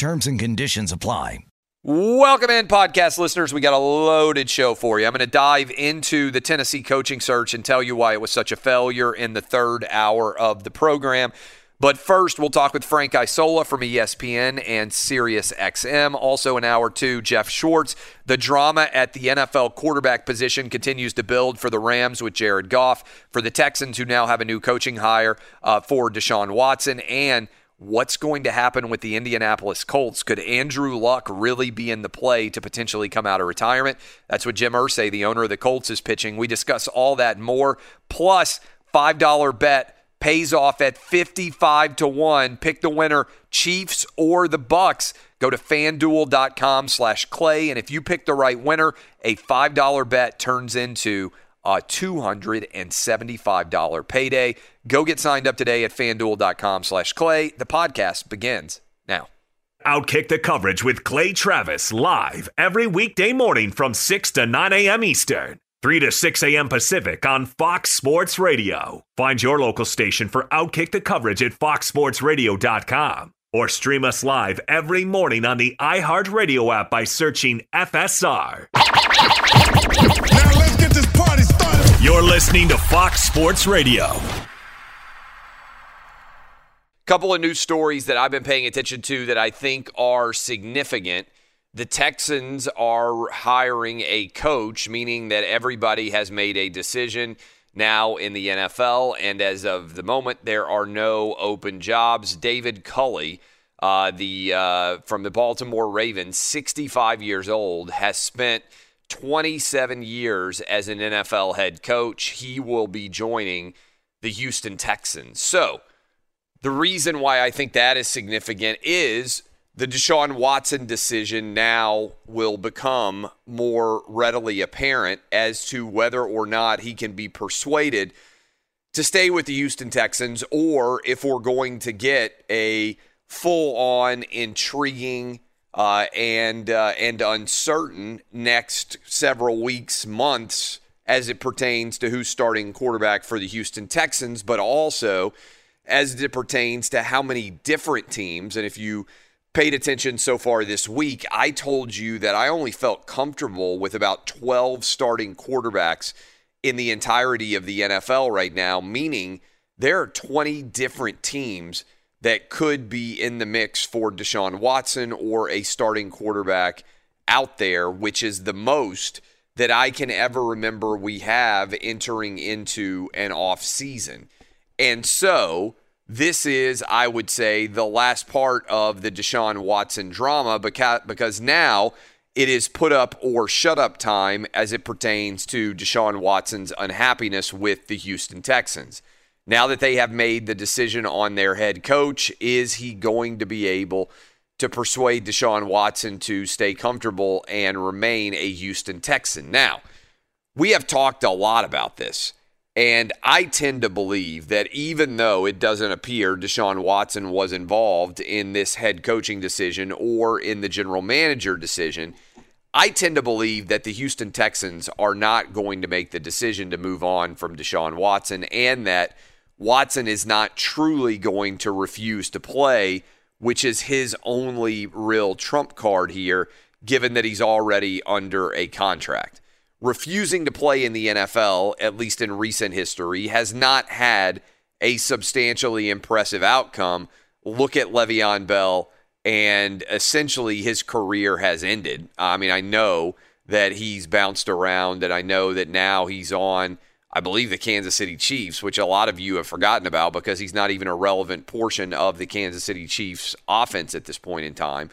Terms and conditions apply. Welcome in, podcast listeners. We got a loaded show for you. I'm going to dive into the Tennessee coaching search and tell you why it was such a failure in the third hour of the program. But first, we'll talk with Frank Isola from ESPN and Sirius XM. Also, in hour two, Jeff Schwartz. The drama at the NFL quarterback position continues to build for the Rams with Jared Goff, for the Texans, who now have a new coaching hire uh, for Deshaun Watson, and what's going to happen with the Indianapolis Colts? Could Andrew Luck really be in the play to potentially come out of retirement? That's what Jim Irsay, the owner of the Colts, is pitching. We discuss all that more. Plus, $5 bet pays off at 55 to 1. Pick the winner, Chiefs or the Bucks. Go to fanduel.com slash clay. And if you pick the right winner, a $5 bet turns into Uh, a $275 payday. Go get signed up today at fanduel.com slash clay. The podcast begins now. Outkick the coverage with Clay Travis live every weekday morning from 6 to 9 a.m. Eastern, 3 to 6 a.m. Pacific on Fox Sports Radio. Find your local station for Outkick the coverage at foxsportsradio.com or stream us live every morning on the iHeartRadio app by searching FSR. You're listening to Fox Sports Radio. couple of news stories that I've been paying attention to that I think are significant. The Texans are hiring a coach, meaning that everybody has made a decision now in the NFL. And as of the moment, there are no open jobs. David Culley, uh, the uh, from the Baltimore Ravens, 65 years old, has spent 27 years as an NFL head coach. He will be joining the Houston Texans. So the reason why I think that is significant is the Deshaun Watson decision now will become more readily apparent as to whether or not he can be persuaded to stay with the Houston Texans or if we're going to get a full on intriguing uh, and uh, and uncertain next several weeks, months as it pertains to who's starting quarterback for the Houston Texans, but also as it pertains to how many different teams. And if you paid attention so far this week, I told you that I only felt comfortable with about 12 starting quarterbacks in the entirety of the NFL right now, meaning there are 20 different teams that could be in the mix for Deshaun Watson or a starting quarterback out there, which is the most that I can ever remember we have entering into an off season. And so this is, I would say, the last part of the Deshaun Watson drama because, because now it is put up or shut up time as it pertains to Deshaun Watson's unhappiness with the Houston Texans. Now that they have made the decision on their head coach, is he going to be able to persuade Deshaun Watson to stay comfortable and remain a Houston Texan? Now, we have talked a lot about this. And I tend to believe that even though it doesn't appear Deshaun Watson was involved in this head coaching decision or in the general manager decision, I tend to believe that the Houston Texans are not going to make the decision to move on from Deshaun Watson and that Watson is not truly going to refuse to play, which is his only real trump card here, given that he's already under a contract refusing to play in the NFL, at least in recent history, has not had a substantially impressive outcome. Look at Le'Veon Bell, and essentially his career has ended. I mean, I know that he's bounced around, and I know that now he's on, I believe, the Kansas City Chiefs, which a lot of you have forgotten about because he's not even a relevant portion of the Kansas City Chiefs offense at this point in time,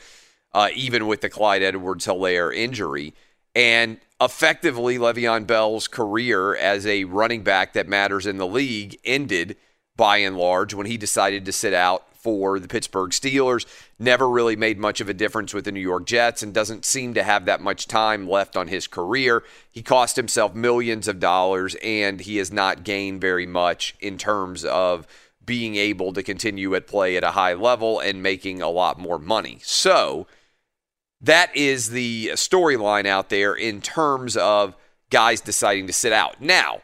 uh, even with the Clyde Edwards Helaire injury. And effectively, Le'Veon Bell's career as a running back that matters in the league ended by and large when he decided to sit out for the Pittsburgh Steelers. Never really made much of a difference with the New York Jets and doesn't seem to have that much time left on his career. He cost himself millions of dollars and he has not gained very much in terms of being able to continue at play at a high level and making a lot more money. So, that is the storyline out there in terms of guys deciding to sit out. Now,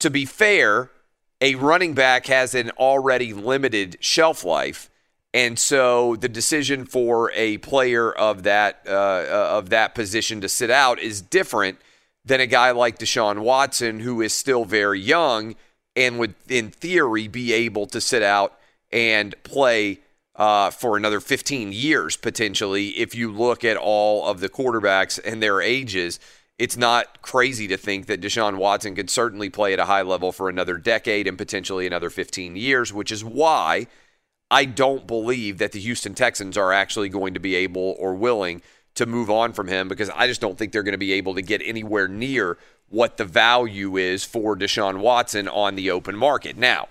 to be fair, a running back has an already limited shelf life. And so the decision for a player of that uh, of that position to sit out is different than a guy like Deshaun Watson, who is still very young and would, in theory, be able to sit out and play uh, for another 15 years potentially. If you look at all of the quarterbacks and their ages, it's not crazy to think that Deshaun Watson could certainly play at a high level for another decade and potentially another 15 years, which is why I don't believe that the Houston Texans are actually going to be able or willing to move on from him because I just don't think they're going to be able to get anywhere near what the value is for Deshaun Watson on the open market. Now,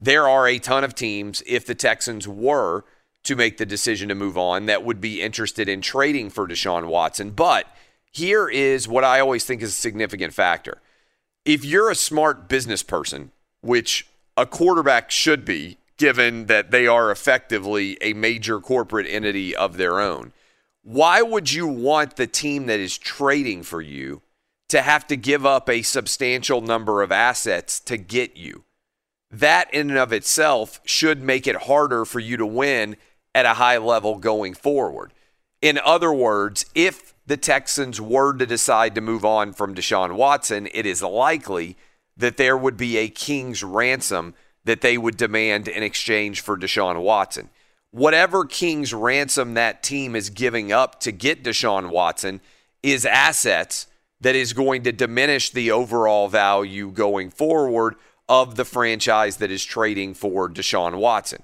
there are a ton of teams, if the Texans were to make the decision to move on, that would be interested in trading for Deshaun Watson. But here is what I always think is a significant factor. If you're a smart business person, which a quarterback should be, given that they are effectively a major corporate entity of their own, why would you want the team that is trading for you to have to give up a substantial number of assets to get you? that in and of itself should make it harder for you to win at a high level going forward. In other words, if the Texans were to decide to move on from Deshaun Watson, it is likely that there would be a king's ransom that they would demand in exchange for Deshaun Watson. Whatever king's ransom that team is giving up to get Deshaun Watson is assets that is going to diminish the overall value going forward of the franchise that is trading for Deshaun Watson.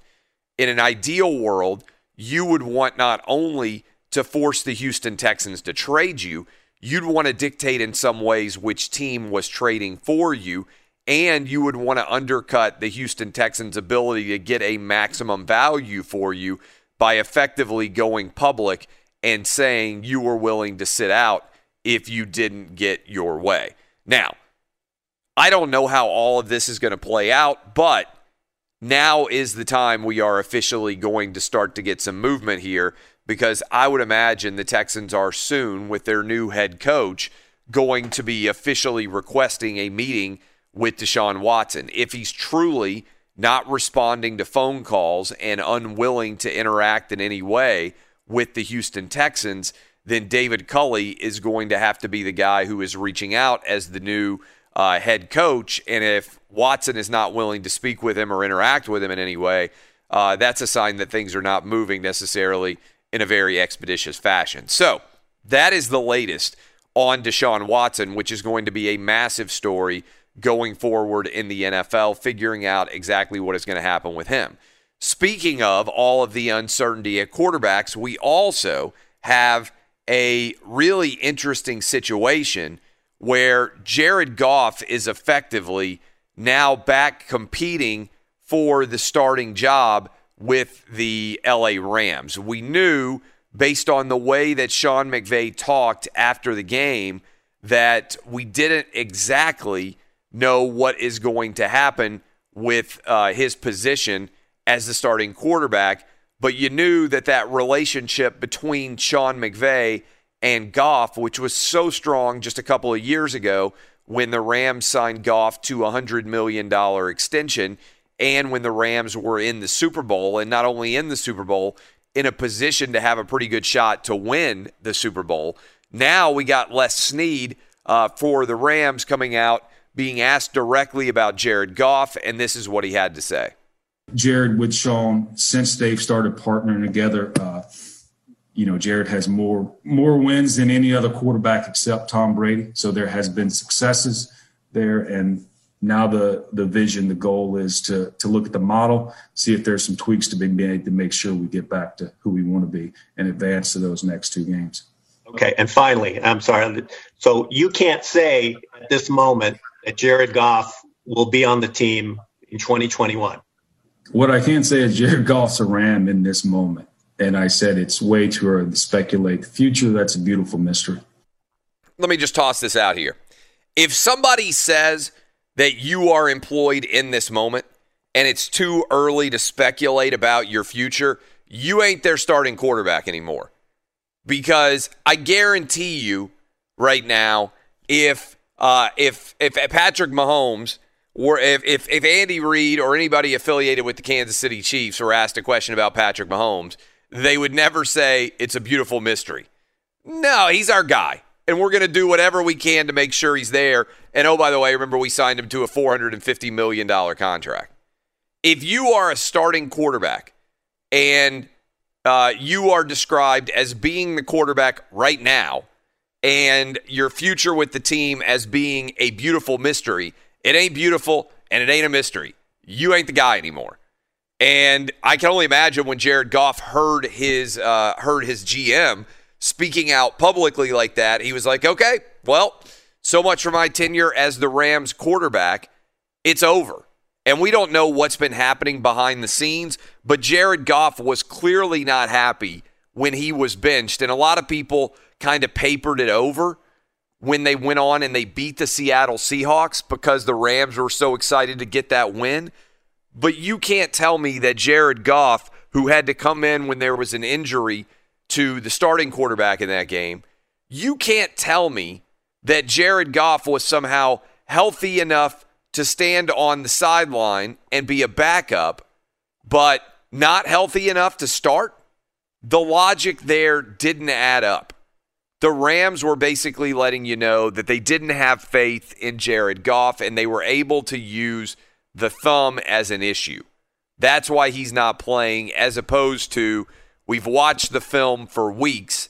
In an ideal world, you would want not only to force the Houston Texans to trade you, you'd want to dictate in some ways which team was trading for you, and you would want to undercut the Houston Texans' ability to get a maximum value for you by effectively going public and saying you were willing to sit out if you didn't get your way. Now, I don't know how all of this is going to play out, but now is the time we are officially going to start to get some movement here because I would imagine the Texans are soon, with their new head coach, going to be officially requesting a meeting with Deshaun Watson. If he's truly not responding to phone calls and unwilling to interact in any way with the Houston Texans, then David Culley is going to have to be the guy who is reaching out as the new uh, head coach. And if Watson is not willing to speak with him or interact with him in any way, uh, that's a sign that things are not moving necessarily in a very expeditious fashion. So that is the latest on Deshaun Watson, which is going to be a massive story going forward in the NFL, figuring out exactly what is going to happen with him. Speaking of all of the uncertainty at quarterbacks, we also have a really interesting situation where Jared Goff is effectively now back competing for the starting job with the LA Rams. We knew based on the way that Sean McVay talked after the game that we didn't exactly know what is going to happen with uh, his position as the starting quarterback, but you knew that that relationship between Sean McVay and Goff, which was so strong just a couple of years ago when the Rams signed Goff to a $100 million extension and when the Rams were in the Super Bowl, and not only in the Super Bowl, in a position to have a pretty good shot to win the Super Bowl. Now we got Les Snead uh, for the Rams coming out being asked directly about Jared Goff, and this is what he had to say. Jared with Sean, since they've started partnering together, uh, you know, Jared has more more wins than any other quarterback except Tom Brady. So there has been successes there, and now the the vision, the goal is to to look at the model, see if there's some tweaks to be made to make sure we get back to who we want to be and advance to those next two games. Okay, and finally, I'm sorry. So you can't say at this moment that Jared Goff will be on the team in 2021. What I can say is Jared Goff's a Ram in this moment. And I said it's way too early to speculate the future. That's a beautiful mystery. Let me just toss this out here. If somebody says that you are employed in this moment and it's too early to speculate about your future, you ain't their starting quarterback anymore. Because I guarantee you right now, if uh, if if Patrick Mahomes or if, if if Andy Reid or anybody affiliated with the Kansas City Chiefs were asked a question about Patrick Mahomes, they would never say it's a beautiful mystery. No, he's our guy. And we're going to do whatever we can to make sure he's there. And oh, by the way, remember we signed him to a $450 million contract. If you are a starting quarterback and uh, you are described as being the quarterback right now, and your future with the team as being a beautiful mystery, it ain't beautiful and it ain't a mystery. You ain't the guy anymore. And I can only imagine when Jared Goff heard his uh, heard his GM speaking out publicly like that, he was like, "Okay, well, so much for my tenure as the Rams quarterback. It's over." And we don't know what's been happening behind the scenes, but Jared Goff was clearly not happy when he was benched, and a lot of people kind of papered it over when they went on and they beat the Seattle Seahawks because the Rams were so excited to get that win. But you can't tell me that Jared Goff, who had to come in when there was an injury to the starting quarterback in that game, you can't tell me that Jared Goff was somehow healthy enough to stand on the sideline and be a backup, but not healthy enough to start. The logic there didn't add up. The Rams were basically letting you know that they didn't have faith in Jared Goff and they were able to use – the thumb as an issue. That's why he's not playing, as opposed to we've watched the film for weeks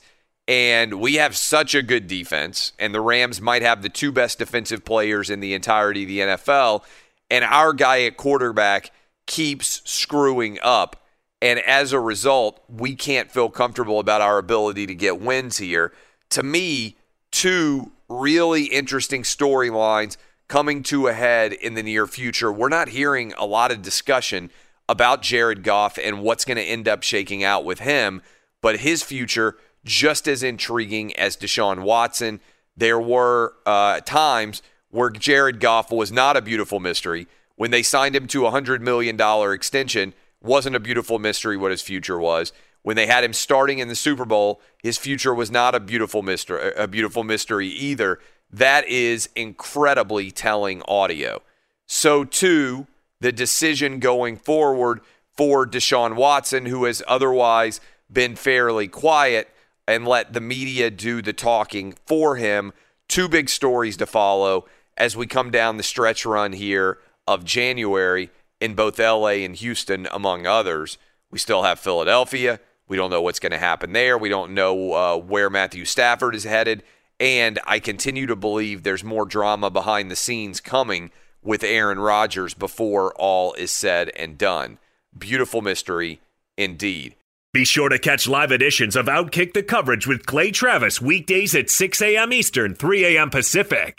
and we have such a good defense, and the Rams might have the two best defensive players in the entirety of the NFL, and our guy at quarterback keeps screwing up. And as a result, we can't feel comfortable about our ability to get wins here. To me, two really interesting storylines coming to a head in the near future. We're not hearing a lot of discussion about Jared Goff and what's going to end up shaking out with him, but his future just as intriguing as Deshaun Watson. There were uh, times where Jared Goff was not a beautiful mystery. When they signed him to a $100 million extension, wasn't a beautiful mystery what his future was. When they had him starting in the Super Bowl, his future was not a beautiful mystery, a beautiful mystery either. That is incredibly telling audio. So, too, the decision going forward for Deshaun Watson, who has otherwise been fairly quiet and let the media do the talking for him. Two big stories to follow as we come down the stretch run here of January in both LA and Houston, among others. We still have Philadelphia. We don't know what's going to happen there. We don't know uh, where Matthew Stafford is headed. And I continue to believe there's more drama behind the scenes coming with Aaron Rodgers before all is said and done. Beautiful mystery indeed. Be sure to catch live editions of Outkick the coverage with Clay Travis weekdays at 6 a.m. Eastern, 3 a.m. Pacific.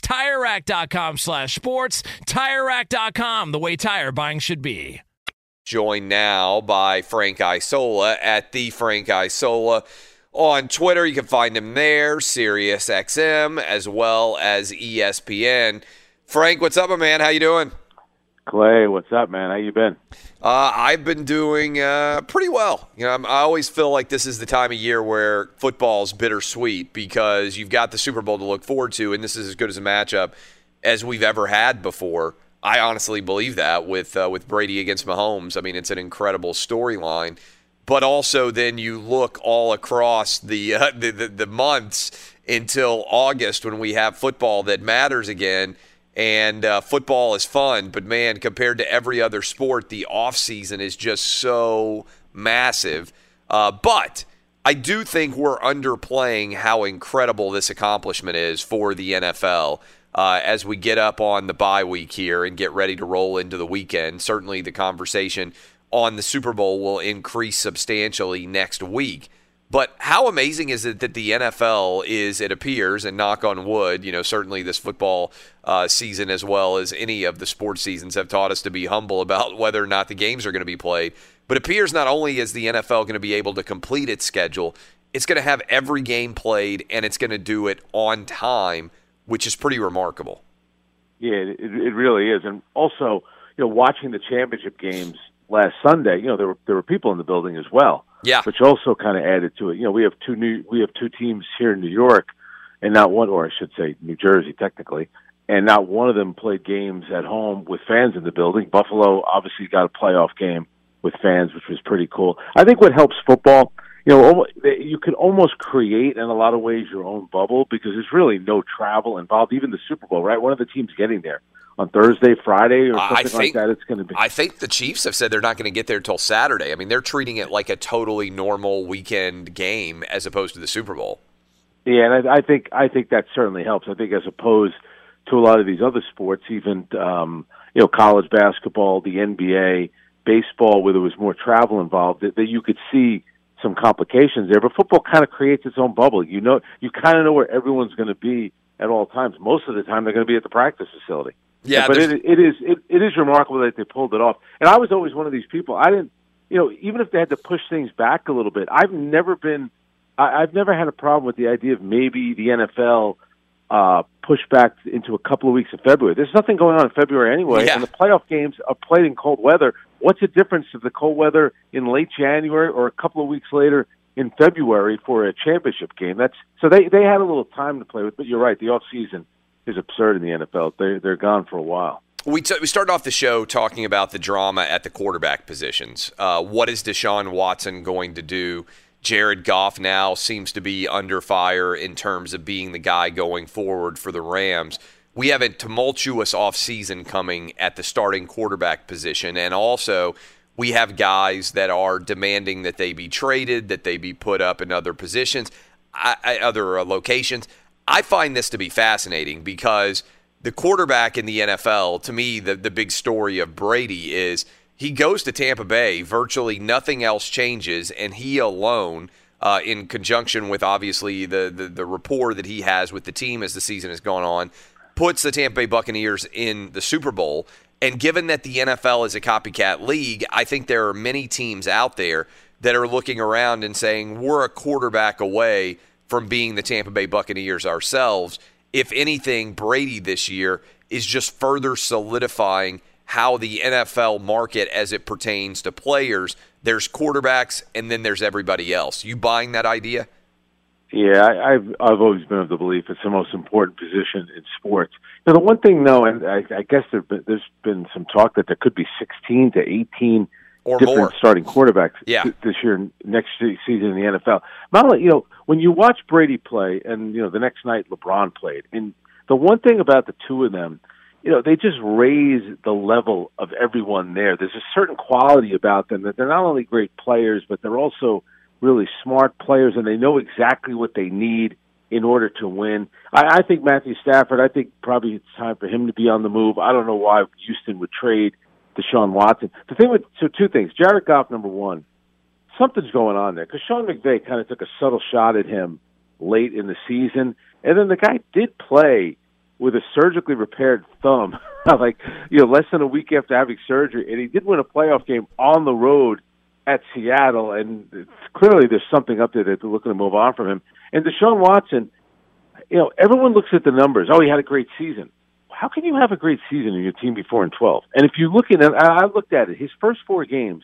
TireRack.com slash sports. TireRack.com, the way tire buying should be. Joined now by Frank Isola at the Frank Isola on Twitter. You can find him there, SiriusXM, as well as ESPN. Frank, what's up, my man? How you doing? Clay, what's up, man? How you been? Uh, I've been doing uh, pretty well. You know, I'm, I always feel like this is the time of year where football's bittersweet because you've got the Super Bowl to look forward to, and this is as good as a matchup as we've ever had before. I honestly believe that with uh, with Brady against Mahomes. I mean, it's an incredible storyline. But also, then you look all across the, uh, the, the the months, until August when we have football that matters again. And uh, football is fun, but man, compared to every other sport, the off season is just so massive. Uh, but I do think we're underplaying how incredible this accomplishment is for the NFL. Uh, as we get up on the bye week here and get ready to roll into the weekend, certainly the conversation on the Super Bowl will increase substantially next week. But how amazing is it that the NFL is, it appears, and knock on wood, you know, certainly this football uh, season as well as any of the sports seasons have taught us to be humble about whether or not the games are going to be played. But it appears not only is the NFL going to be able to complete its schedule, it's going to have every game played and it's going to do it on time, which is pretty remarkable. Yeah, it, it really is. And also, you know, watching the championship games last Sunday, you know, there were there were people in the building as well. Yeah. Which also kind of added to it. You know, we have two new we have two teams here in New York and not one or I should say New Jersey technically, and not one of them played games at home with fans in the building. Buffalo obviously got a playoff game with fans, which was pretty cool. I think what helps football, you know, you can almost create in a lot of ways your own bubble because there's really no travel involved. Even the Super Bowl, right? One of the teams getting there on Thursday, Friday, or something I think, like that. It's going to be. I think the Chiefs have said they're not going to get there till Saturday. I mean, they're treating it like a totally normal weekend game as opposed to the Super Bowl. Yeah, and I, I think I think that certainly helps. I think as opposed to a lot of these other sports, even um, you know, college basketball, the NBA, baseball, where there was more travel involved, that, that you could see some complications there. But football kind of creates its own bubble. You know, you kind of know where everyone's going to be at all times. Most of the time, they're going to be at the practice facility. Yeah, but it, it is it, it is remarkable that they pulled it off. And I was always one of these people. I didn't, you know, even if they had to push things back a little bit, I've never been, I, I've never had a problem with the idea of maybe the NFL uh, push back into a couple of weeks of February. There's nothing going on in February anyway, Yeah. and the playoff games are played in cold weather. What's the difference of the cold weather in late January or a couple of weeks later in February for a championship game? That's so they they had a little time to play with. But you're right, the off season is absurd in the NFL. They they're gone for a while. We, t- we started off the show talking about the drama at the quarterback positions. Uh, what is Deshaun Watson going to do? Jared Goff now seems to be under fire in terms of being the guy going forward for the Rams. We have a tumultuous offseason coming at the starting quarterback position, and also we have guys that are demanding that they be traded, that they be put up in other positions, I, I, other uh, locations. I find this to be fascinating because the quarterback in the NFL, to me, the, the big story of Brady is he goes to Tampa Bay, virtually nothing else changes, and he alone, uh, in conjunction with obviously the, the, the rapport that he has with the team as the season has gone on, puts the Tampa Bay Buccaneers in the Super Bowl. And given that the NFL is a copycat league, I think there are many teams out there that are looking around and saying, we're a quarterback away from being the Tampa Bay Buccaneers ourselves. If anything, Brady this year is just further solidifying how the NFL market as it pertains to players. There's quarterbacks and then there's everybody else. You buying that idea? Yeah, I, I've I've always been of the belief it's the most important position in sports. Now, the one thing, though, and I, I guess there, there's been some talk that there could be 16 to 18 Or different more. starting quarterbacks Yeah. this year, next season in the NFL. Mala, you know, when you watch Brady play, and you know the next night LeBron played, and the one thing about the two of them, you know, they just raise the level of everyone there. There's a certain quality about them that they're not only great players, but they're also really smart players, and they know exactly what they need in order to win. I, I think Matthew Stafford. I think probably it's time for him to be on the move. I don't know why Houston would trade Deshaun Watson. The thing with so two things: Jared Goff, number one, something's going on there because Sean McVay kind of took a subtle shot at him late in the season, and then the guy did play with a surgically repaired thumb, like you know, less than a week after having surgery, and he did win a playoff game on the road at Seattle, and clearly there's something up there that they're looking to move on from him. And Deshaun Watson, you know, everyone looks at the numbers. Oh, he had a great season. How can you have a great season in your team be four and twelve? And if you look at it, I looked at it. His first four games,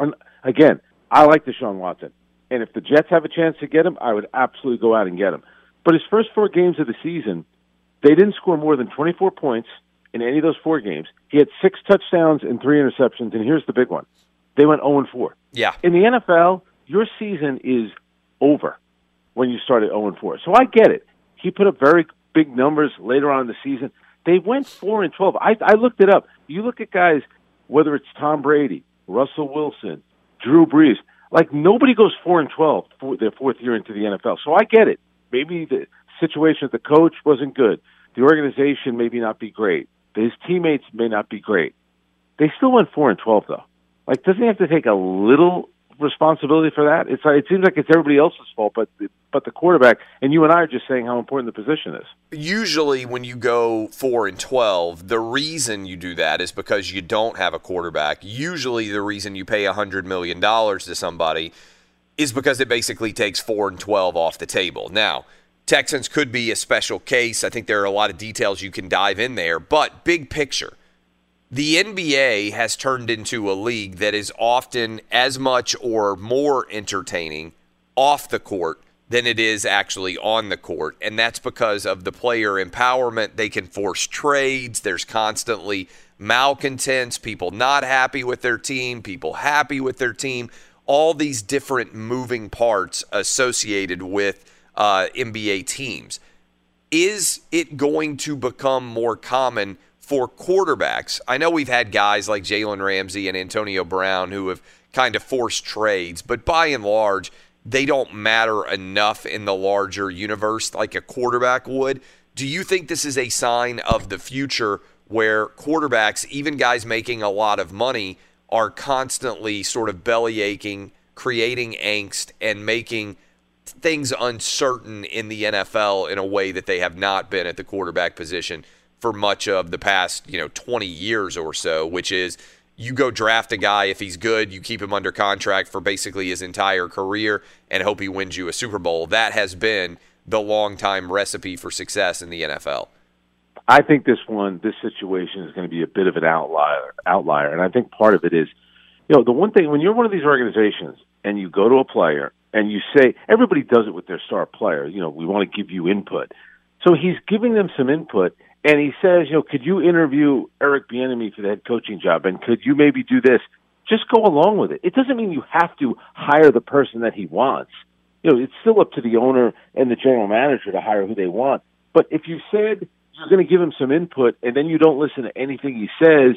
and again, I like Deshaun Watson. And if the Jets have a chance to get him, I would absolutely go out and get him. But his first four games of the season, they didn't score more than 24 points in any of those four games. He had six touchdowns and three interceptions. And here's the big one they went 0 4. Yeah. In the NFL, your season is over. when you start started 0 4. So I get it. He put up very big numbers later on in the season. They went 4 and 12. I, I looked it up. You look at guys, whether it's Tom Brady, Russell Wilson, Drew Brees, like nobody goes 4 and 12 for their fourth year into the NFL. So I get it. Maybe the situation with the coach wasn't good. The organization maybe not be great. His teammates may not be great. They still went 4 and 12 though. Like, doesn't he have to take a little responsibility for that? It's it seems like it's everybody else's fault, but but the quarterback. And you and I are just saying how important the position is. Usually, when you go four and twelve, the reason you do that is because you don't have a quarterback. Usually, the reason you pay a hundred million dollars to somebody is because it basically takes four and twelve off the table. Now. Texans could be a special case. I think there are a lot of details you can dive in there, but big picture the NBA has turned into a league that is often as much or more entertaining off the court than it is actually on the court. And that's because of the player empowerment. They can force trades. There's constantly malcontents, people not happy with their team, people happy with their team, all these different moving parts associated with uh, NBA teams. Is it going to become more common? For quarterbacks. I know we've had guys like Jalen Ramsey and Antonio Brown who have kind of forced trades, but by and large, they don't matter enough in the larger universe like a quarterback would. Do you think this is a sign of the future where quarterbacks, even guys making a lot of money, are constantly sort of belly aching, creating angst, and making things uncertain in the NFL in a way that they have not been at the quarterback position for much of the past, you know, 20 years or so, which is you go draft a guy if he's good, you keep him under contract for basically his entire career and hope he wins you a Super Bowl. That has been the long time recipe for success in the NFL. I think this one, this situation is going to be a bit of an outlier. Outlier, and I think part of it is, you know, the one thing when you're one of these organizations and you go to a player and you say everybody does it with their star player. You know, we want to give you input. So he's giving them some input, and he says, you know, could you interview Eric Bieniemy for the head coaching job, and could you maybe do this? Just go along with it. It doesn't mean you have to hire the person that he wants. You know, it's still up to the owner and the general manager to hire who they want. But if you said you're going to give him some input and then you don't listen to anything he says,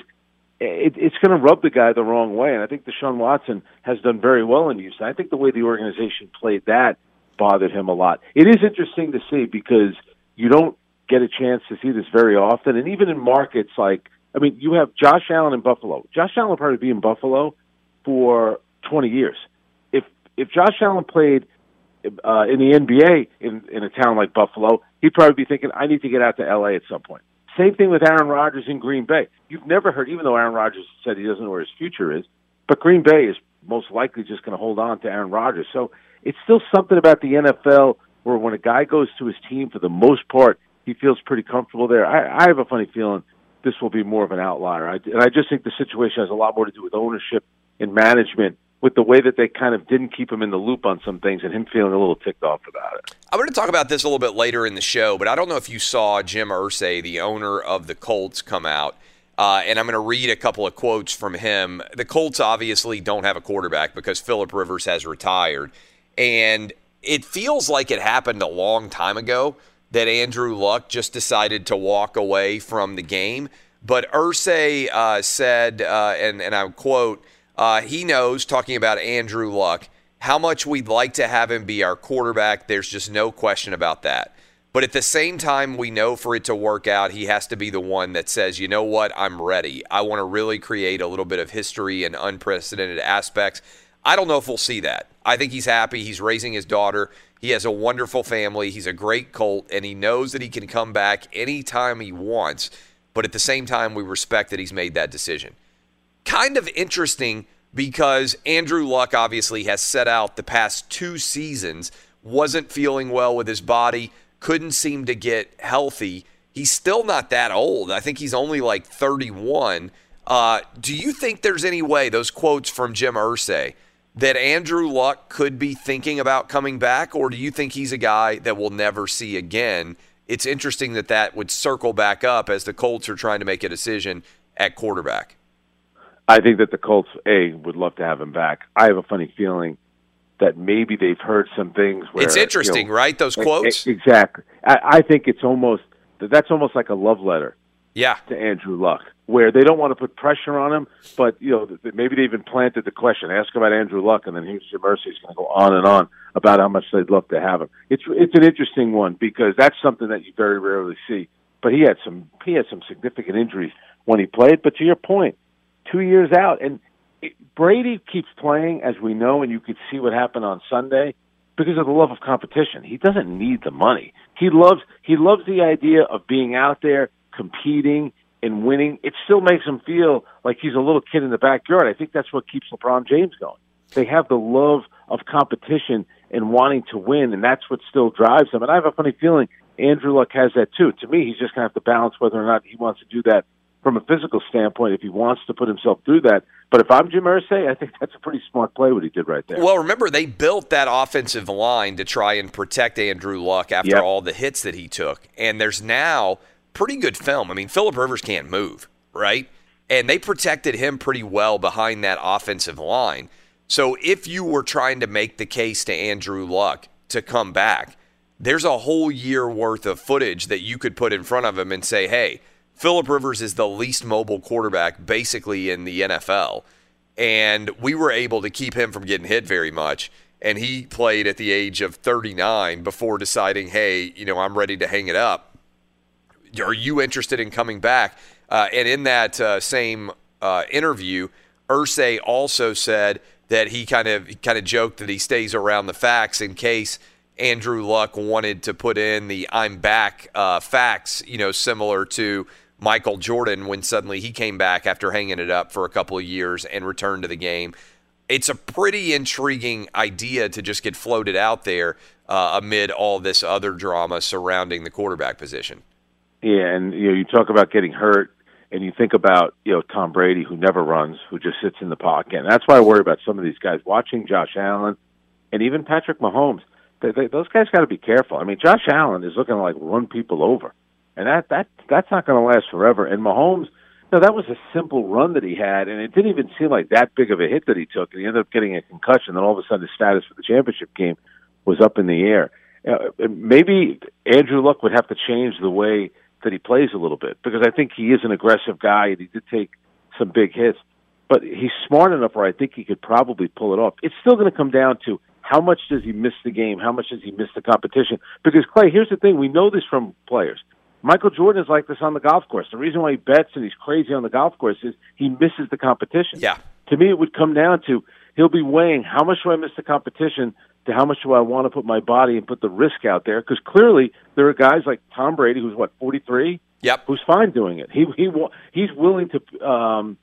it, it's going to rub the guy the wrong way. And I think Deshaun Watson has done very well in Houston. I think the way the organization played that bothered him a lot. It is interesting to see because you don't get a chance to see this very often. And even in markets like, I mean, you have Josh Allen in Buffalo. Josh Allen will probably be in Buffalo for 20 years. If if Josh Allen played uh, in the NBA in in a town like Buffalo, he'd probably be thinking, I need to get out to LA at some point. Same thing with Aaron Rodgers in Green Bay. You've never heard, even though Aaron Rodgers said he doesn't know where his future is, but Green Bay is most likely just going to hold on to Aaron Rodgers. So it's still something about the NFL where when a guy goes to his team, for the most part, he feels pretty comfortable there. I, I have a funny feeling this will be more of an outlier. I, and I just think the situation has a lot more to do with ownership and management with the way that they kind of didn't keep him in the loop on some things and him feeling a little ticked off about it. I'm going to talk about this a little bit later in the show, but I don't know if you saw Jim Irsay, the owner of the Colts, come out. Uh, and I'm going to read a couple of quotes from him. The Colts obviously don't have a quarterback because Philip Rivers has retired. And it feels like it happened a long time ago that Andrew Luck just decided to walk away from the game. But Irsay uh, said, uh, and, and I quote, uh, he knows, talking about Andrew Luck, how much we'd like to have him be our quarterback. There's just no question about that. But at the same time, we know for it to work out, he has to be the one that says, you know what, I'm ready. I want to really create a little bit of history and unprecedented aspects. I don't know if we'll see that. I think he's happy. He's raising his daughter. He has a wonderful family. He's a great Colt, and he knows that he can come back anytime he wants. But at the same time, we respect that he's made that decision. Kind of interesting because Andrew Luck obviously has set out the past two seasons, wasn't feeling well with his body, couldn't seem to get healthy. He's still not that old. I think he's only like 31. Uh, do you think there's any way, those quotes from Jim Irsay, that Andrew Luck could be thinking about coming back, or do you think he's a guy that we'll never see again? It's interesting that that would circle back up as the Colts are trying to make a decision at quarterback. I think that the Colts, A, would love to have him back. I have a funny feeling that maybe they've heard some things. Where, it's interesting, you know, right? Those quotes. Exactly. I, I think it's almost that's almost like a love letter. Yeah. To Andrew Luck, where they don't want to put pressure on him, but you know maybe they even planted the question. Ask about Andrew Luck, and then here's Jim is going to go on and on about how much they'd love to have him. It's it's an interesting one because that's something that you very rarely see. But he had some he had some significant injuries when he played. But to your point, two years out, and it, Brady keeps playing as we know, and you could see what happened on Sunday because of the love of competition. He doesn't need the money. He loves he loves the idea of being out there competing and winning. It still makes him feel like he's a little kid in the backyard. I think that's what keeps LeBron James going. They have the love of competition and wanting to win, and that's what still drives them. And I have a funny feeling Andrew Luck has that too. To me, he's just going to have to balance whether or not he wants to do that from a physical standpoint if he wants to put himself through that. But if I'm Jim Irsay, I think that's a pretty smart play what he did right there. Well, remember they built that offensive line to try and protect Andrew Luck after Yep. all the hits that he took, and there's now pretty good film. I mean, Philip Rivers can't move, right? And they protected him pretty well behind that offensive line. So if you were trying to make the case to Andrew Luck to come back, there's a whole year worth of footage that you could put in front of him and say, hey, Philip Rivers is the least mobile quarterback basically in the NFL. And we were able to keep him from getting hit very much. And he played at the age of 39 before deciding, hey, you know, I'm ready to hang it up. Are you interested in coming back? Uh, and in that uh, same uh, interview, Irsay also said that he kind of he kind of joked that he stays around the fax in case Andrew Luck wanted to put in the "I'm back" uh, fax, you know, similar to Michael Jordan when suddenly he came back after hanging it up for a couple of years and returned to the game. It's a pretty intriguing idea to just get floated out there uh, amid all this other drama surrounding the quarterback position. Yeah, and you know, you talk about getting hurt, and you think about you know Tom Brady, who never runs, who just sits in the pocket, and that's why I worry about some of these guys. Watching Josh Allen, and even Patrick Mahomes, they, they, those guys got to be careful. I mean, Josh Allen is looking to like run people over, and that that that's not going to last forever. And Mahomes, no, that was a simple run that he had, and it didn't even seem like that big of a hit that he took, and he ended up getting a concussion. Then all of a sudden, his status for the championship game was up in the air. Uh, maybe Andrew Luck would have to change the way that he plays a little bit because I think he is an aggressive guy and he did take some big hits. But he's smart enough where I think he could probably pull it off. It's still going to come down to how much does he miss the game? How much does he miss the competition? Because Clay, here's the thing: we know this from players. Michael Jordan is like this on the golf course. The reason why he bets and he's crazy on the golf course is he misses the competition. Yeah. To me, it would come down to he'll be weighing how much do I miss the competition to how much do I want to put my body and put the risk out there? Because clearly there are guys like Tom Brady, who's what forty three, yep, who's fine doing it. He he he's willing to um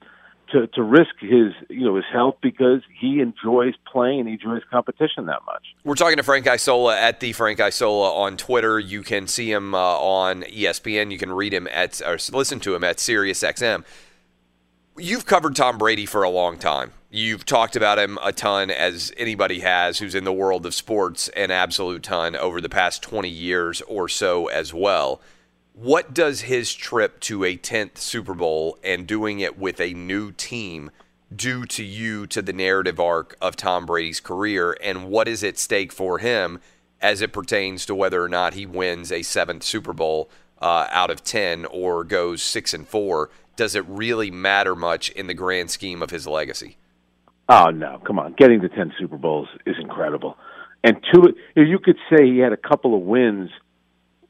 to to risk his you know his health because he enjoys playing and he enjoys competition that much. We're talking to Frank Isola at the Frank Isola on Twitter. You can see him uh, on ESPN. You can read him at or listen to him at SiriusXM. You've covered Tom Brady for a long time. You've talked about him a ton, as anybody has who's in the world of sports, an absolute ton over the past 20 years or so as well. What does his trip to a 10th Super Bowl and doing it with a new team do to you, to the narrative arc of Tom Brady's career, and what is at stake for him as it pertains to whether or not he wins a seventh Super Bowl uh, out of 10 or goes six and four? Does it really matter much in the grand scheme of his legacy? Oh no, come on! Getting to ten Super Bowls is incredible, and two, you could say he had a couple of wins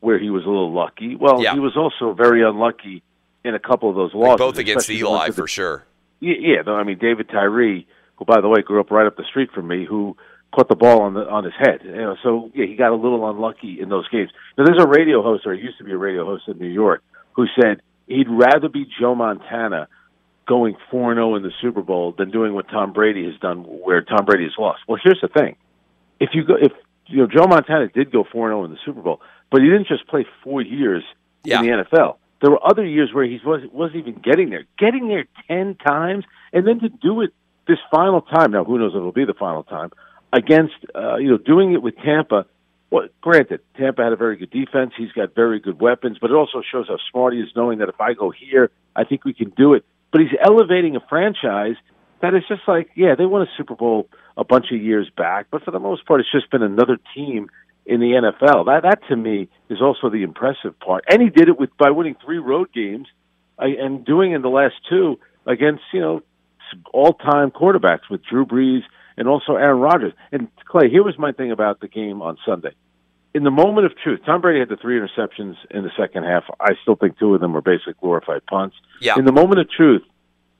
where he was a little lucky. Well, Yeah. he was also very unlucky in a couple of those Like losses, both against especially the ones Eli, the- for sure. Yeah, yeah. though, I mean, David Tyree, who by the way grew up right up the street from me, who caught the ball on the on his head. You know, so yeah, he got a little unlucky in those games. Now, there's a radio host, or he used to be a radio host in New York, who said he'd rather be Joe Montana going four and zero in the Super Bowl than doing what Tom Brady has done, where Tom Brady has lost. Well, here's the thing: if you go, if you know, Joe Montana did go four and zero in the Super Bowl, but he didn't just play four years in the NFL. There were other years where he was, wasn't even getting there. Getting there 10 times and then to do it this final time. Now, who knows if it'll be the final time against, uh, you know, doing it with Tampa. Well, granted, Tampa had a very good defense. He's got very good weapons, but it also shows how smart he is knowing that if I go here, I think we can do it. But he's elevating a franchise that is just like, yeah, they won a Super Bowl a bunch of years back, but for the most part, it's just been another team in the NFL. That that to me is also the impressive part. And he did it with by winning three road games uh, and doing in the last two against you know all-time quarterbacks with Drew Brees and also Aaron Rodgers. And Clay, here was my thing about the game on Sunday. In the moment of truth, Tom Brady had the three interceptions in the second half. I still think two of them were basically glorified punts. Yeah. In the moment of truth,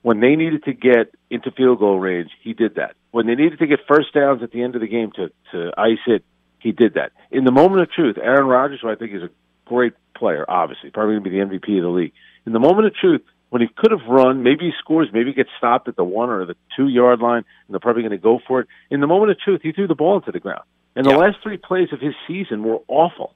when they needed to get into field goal range, he did that. When they needed to get first downs at the end of the game to to ice it, he did that. In the moment of truth, Aaron Rodgers, who I think is a great player, obviously, probably going to be the MVP of the league. In the moment of truth, when he could have run, maybe he scores, maybe he gets stopped at the one or the two yard line, and they're probably going to go for it. In the moment of truth, he threw the ball into the ground. And the Yeah. last three plays of his season were awful.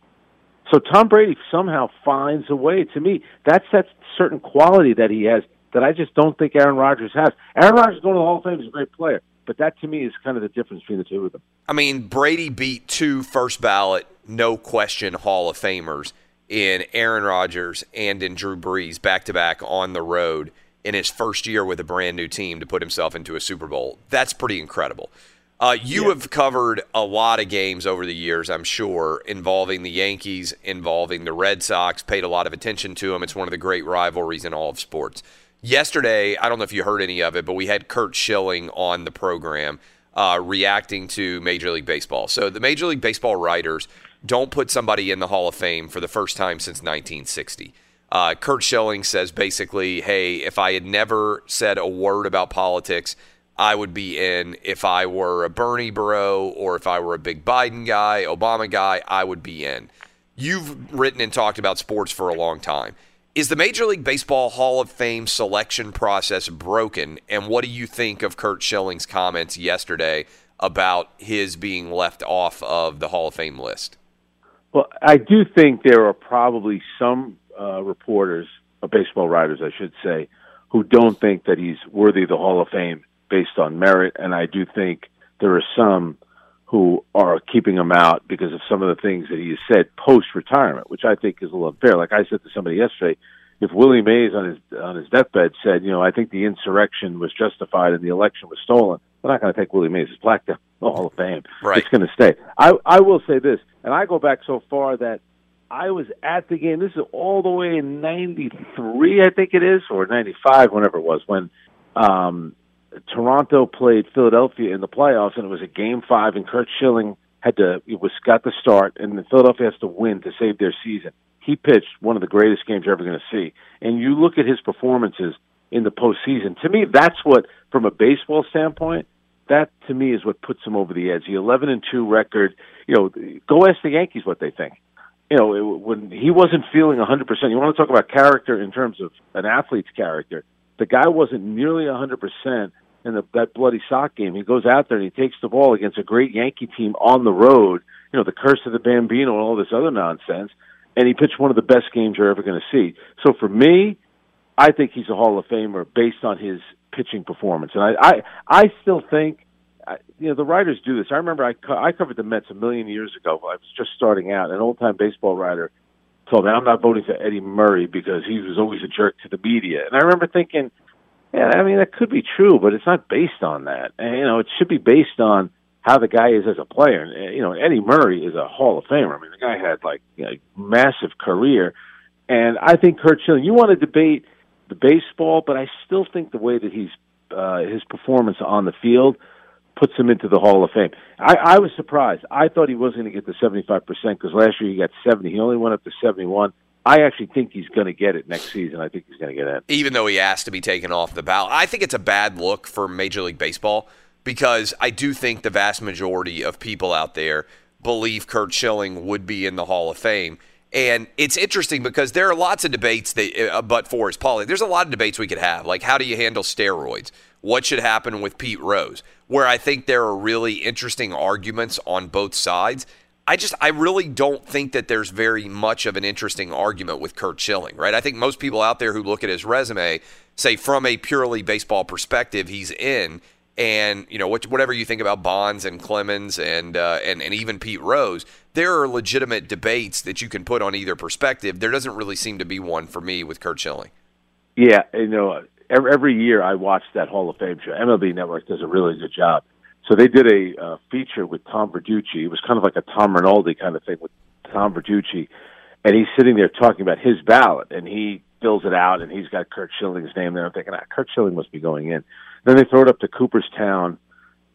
So Tom Brady somehow finds a way. To me, that's that certain quality that he has that I just don't think Aaron Rodgers has. Aaron Rodgers going to the Hall of Fame is a great player, but that to me is kind of the difference between the two of them. I mean, Brady beat two first ballot, no question Hall of Famers in Aaron Rodgers and in Drew Brees back to back on the road in his first year with a brand new team to put himself into a Super Bowl. That's pretty incredible. Uh, you have covered a lot of games over the years, I'm sure, involving the Yankees, involving the Red Sox, paid a lot of attention to them. It's one of the great rivalries in all of sports. Yesterday, I don't know if you heard any of it, but we had Curt Schilling on the program uh, reacting to Major League Baseball. So the Major League Baseball writers don't put somebody in the Hall of Fame for the first time since 1960. Uh, Curt Schilling says basically, hey, if I had never said a word about politics, I would be in. If I were a Bernie bro or if I were a big Biden guy, Obama guy, I would be in. You've written and talked about sports for a long time. Is the Major League Baseball Hall of Fame selection process broken? And what do you think of Curt Schilling's comments yesterday about his being left off of the Hall of Fame list? Well, I do think there are probably some uh, reporters, or baseball writers, I should say, who don't think that he's worthy of the Hall of Fame based on merit, and I do think there are some who are keeping him out because of some of the things that he has said post retirement, which I think is a little unfair. Like I said to somebody yesterday, if Willie Mays on his on his deathbed said, you know, I think the insurrection was justified and the election was stolen, they're not going to take Willie Mays' plaque down the Hall of Fame. Right. It's going to stay. I I will say this, and I go back so far that I was at the game. This is all the way in '93, I think it is, or '95, whenever it was, when um, Toronto played Philadelphia in the playoffs, and it was a game five, and Curt Schilling had to it was got the start, and Philadelphia has to win to save their season. He pitched one of the greatest games you're ever going to see, and you look at his performances in the postseason. To me, that's what, from a baseball standpoint, that to me is what puts him over the edge. The 11 and two record. You know, go ask the Yankees what they think. You know, it, when he wasn't feeling 100%, you want to talk about character in terms of an athlete's character. The guy wasn't nearly 100% in the, that bloody sock game. He goes out there and he takes the ball against a great Yankee team on the road. You know, the curse of the Bambino and all this other nonsense. And he pitched one of the best games you're ever going to see. So for me, I think he's a Hall of Famer based on his pitching performance. And I, I, I still think, you know, the writers do this. I remember I, co- I covered the Mets a million years ago. I was just starting out. An old time baseball writer told me I'm not voting for Eddie Murray because he was always a jerk to the media. And I remember thinking, yeah, I mean that could be true, but it's not based on that. And, you know, it should be based on how the guy is as a player. And, you know, Eddie Murray is a Hall of Famer. I mean, the guy had like you know, massive career, and I think Curt Schilling. You want to debate the baseball, but I still think the way that he's uh, his performance on the field puts him into the Hall of Fame. I, I was surprised. I thought he wasn't going to get the seventy five percent because last year he got seventy. He only went up to seventy one. I actually think he's going to get it next season. I think he's going to get it. even though he asked to be taken off the ballot. I think it's a bad look for Major League Baseball because I do think the vast majority of people out there believe Curt Schilling would be in the Hall of Fame. And it's interesting because there are lots of debates that, uh, but for his politics, there's a lot of debates we could have. Like, how do you handle steroids? What should happen with Pete Rose? Where I think there are really interesting arguments on both sides. I just, I really don't think that there's very much of an interesting argument with Curt Schilling, right? I think most people out there who look at his resume say, from a purely baseball perspective, he's in. And you know, whatever you think about Bonds and Clemens and uh, and and even Pete Rose, there are legitimate debates that you can put on either perspective. There doesn't really seem to be one for me with Curt Schilling. Yeah, you know, every, every year I watch that Hall of Fame show. MLB Network does a really good job. So they did a uh, feature with Tom Verducci. It was kind of like a Tom Rinaldi kind of thing with Tom Verducci, and he's sitting there talking about his ballot, and he fills it out, and he's got Curt Schilling's name there. I'm thinking, ah, Curt Schilling must be going in. Then they throw it up to Cooperstown,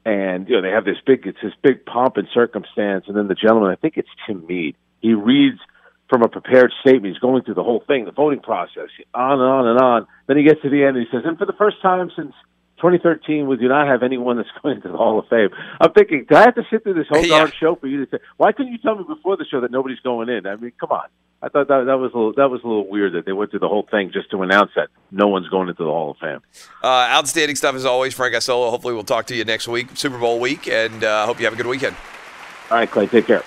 and you know they have this big, it's this big pomp and circumstance, and then the gentleman, I think it's Tim Mead, he reads from a prepared statement. He's going through the whole thing, the voting process, on and on and on. Then he gets to the end and he says, and for the first time since 2013, we do not have anyone that's going into the Hall of Fame. I'm thinking, do I have to sit through this whole Yeah. darn show for you to say? Why couldn't you tell me before the show that nobody's going in? I mean, come on. I thought that that was a little, that was a little weird that they went through the whole thing just to announce that no one's going into the Hall of Fame. Uh, outstanding stuff as always, Frank Isola. Hopefully, we'll talk to you next week, Super Bowl week, and uh, hope you have a good weekend. All right, Clay, take care.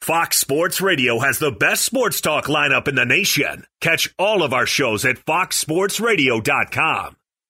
Fox Sports Radio has the best sports talk lineup in the nation. Catch all of our shows at foxsportsradio.com.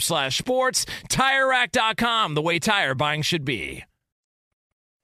slash sports. TireRack.com, the way tire buying should be.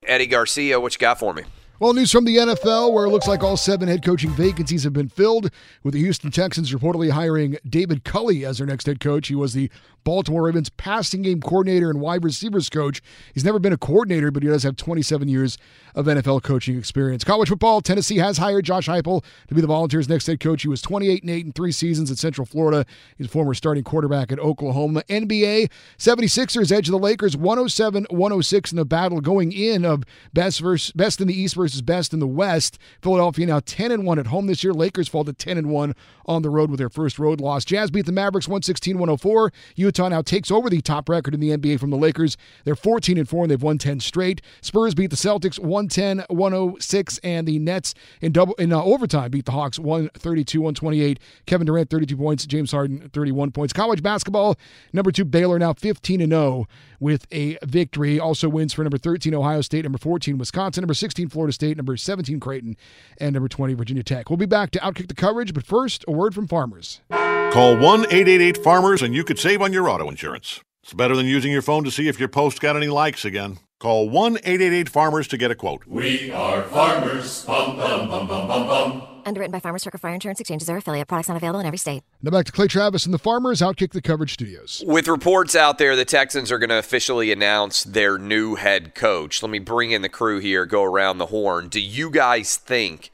Eddie Garcia, what you got for me? Well, news from the NFL, where it looks like all seven head coaching vacancies have been filled, with the Houston Texans reportedly hiring David Culley as their next head coach. He was the Baltimore Ravens passing game coordinator and wide receivers coach. He's never been a coordinator, but he does have 27 years of NFL coaching experience. College football, Tennessee has hired Josh Heupel to be the Volunteers' next head coach. He was 28 and 8 in three seasons at Central Florida. He's a former starting quarterback at Oklahoma. NBA, 76ers edge of the Lakers 107-106 in the battle going in of best versus best in the East versus best in the West. Philadelphia now 10 and 1 at home this year. Lakers fall to 10 and 1 on the road with their first road loss. Jazz beat the Mavericks 116-104. Utah now takes over the top record in the NBA from the Lakers. They're 14 and 4 and they've won 10 straight. Spurs beat the Celtics 110-106 and the Nets in double in uh, overtime beat the Hawks 132-128. Kevin Durant 32 points, James Harden 31 points. College basketball, number 2 Baylor now 15 and 0 with a victory. Also wins for number 13 Ohio State, number 14 Wisconsin, number 16 Florida State, number 17 Creighton, and number 20 Virginia Tech. We'll be back to outkick the coverage, but first, a word from farmers. Call 1 888 Farmers and you could save on your auto insurance. It's better than using your phone to see if your post got any likes again. Call 1 888 Farmers to get a quote. We are farmers. Bum, bum, bum, bum, bum, bum. Underwritten by Farmers Circle Fire Insurance Exchanges or affiliate. Products not available in every state. Now back to Clay Travis and the Farmers Outkick the Coverage Studios. With reports out there, the Texans are going to officially announce their new head coach. Let me bring in the crew here, go around the horn. Do you guys think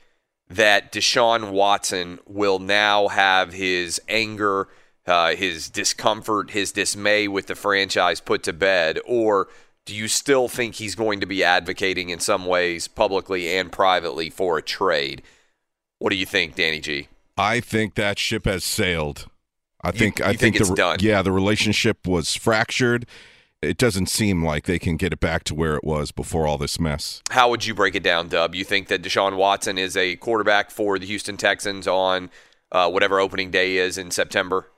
that Deshaun Watson will now have his anger, uh, his discomfort, his dismay with the franchise put to bed? Or do you still think he's going to be advocating in some ways, publicly and privately, for a trade? What do you think, Danny G? I think that ship has sailed. I You- think you I think think, it's the, done? Yeah, the relationship was fractured. It doesn't seem like they can get it back to where it was before all this mess. How would you break it down, Dub? You think that Deshaun Watson is a quarterback for the Houston Texans on uh, whatever opening day is in September?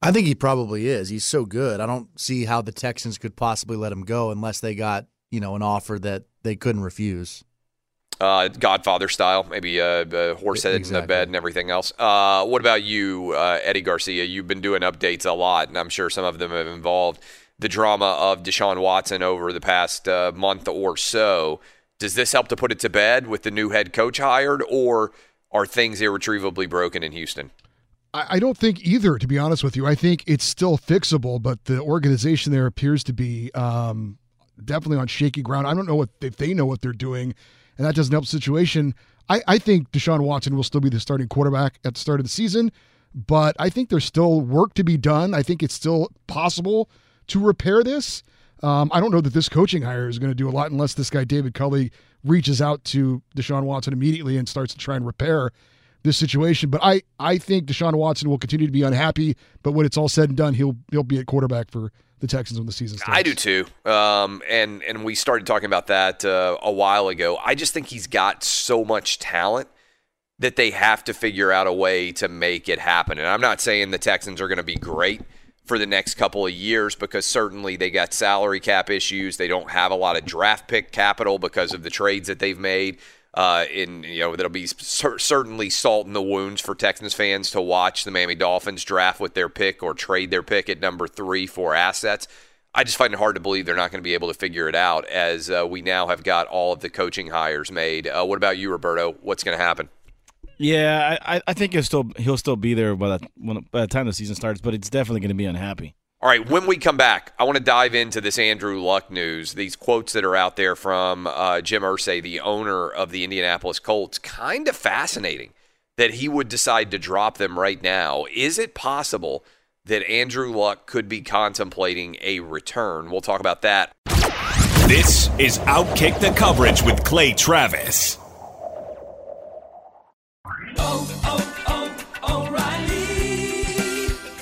I think he probably is. He's so good. I don't see how the Texans could possibly let him go unless they got, you know, an offer that they couldn't refuse. Uh, Godfather style, maybe a, a horse head in the bed and everything else. Uh, what about you, uh, Eddie Garcia? You've been doing updates a lot, and I'm sure some of them have involved the drama of Deshaun Watson over the past uh, month or so. Does this help to put it to bed with the new head coach hired, or are things irretrievably broken in Houston? I I don't think either, to be honest with you. I think it's still fixable, but the organization there appears to be um, definitely on shaky ground. I don't know what if they know what they're doing, and that doesn't help the situation. I, I think Deshaun Watson will still be the starting quarterback at the start of the season, but I think there's still work to be done. I think it's still possible to repair this. Um, I don't know that this coaching hire is going to do a lot unless this guy David Culley reaches out to Deshaun Watson immediately and starts to try and repair this situation. But I, I think Deshaun Watson will continue to be unhappy. But when it's all said and done, he'll he'll be at quarterback for the Texans when the season starts. I do too. Um, and and we started talking about that uh, a while ago. I just think he's got so much talent that they have to figure out a way to make it happen. And I'm not saying the Texans are going to be great for the next couple of years because certainly they got salary cap issues. They don't have a lot of draft pick capital because of the trades that they've made. Uh, in you know that'll be cer- certainly salt in the wounds for Texans fans to watch the Miami Dolphins draft with their pick or trade their pick at number three for assets. I just find it hard to believe they're not going to be able to figure it out as uh, we now have got all of the coaching hires made. Uh, what about you, Roberto? What's going to happen? Yeah, I, I- think he'll still he'll still be there by the by the time the season starts, but it's definitely going to be unhappy. All right, when we come back, I want to dive into this Andrew Luck news. These quotes that are out there from uh, Jim Irsay, the owner of the Indianapolis Colts, kind of fascinating that he would decide to drop them right now. Is it possible that Andrew Luck could be contemplating a return? We'll talk about that. This is Outkick the Coverage with Clay Travis.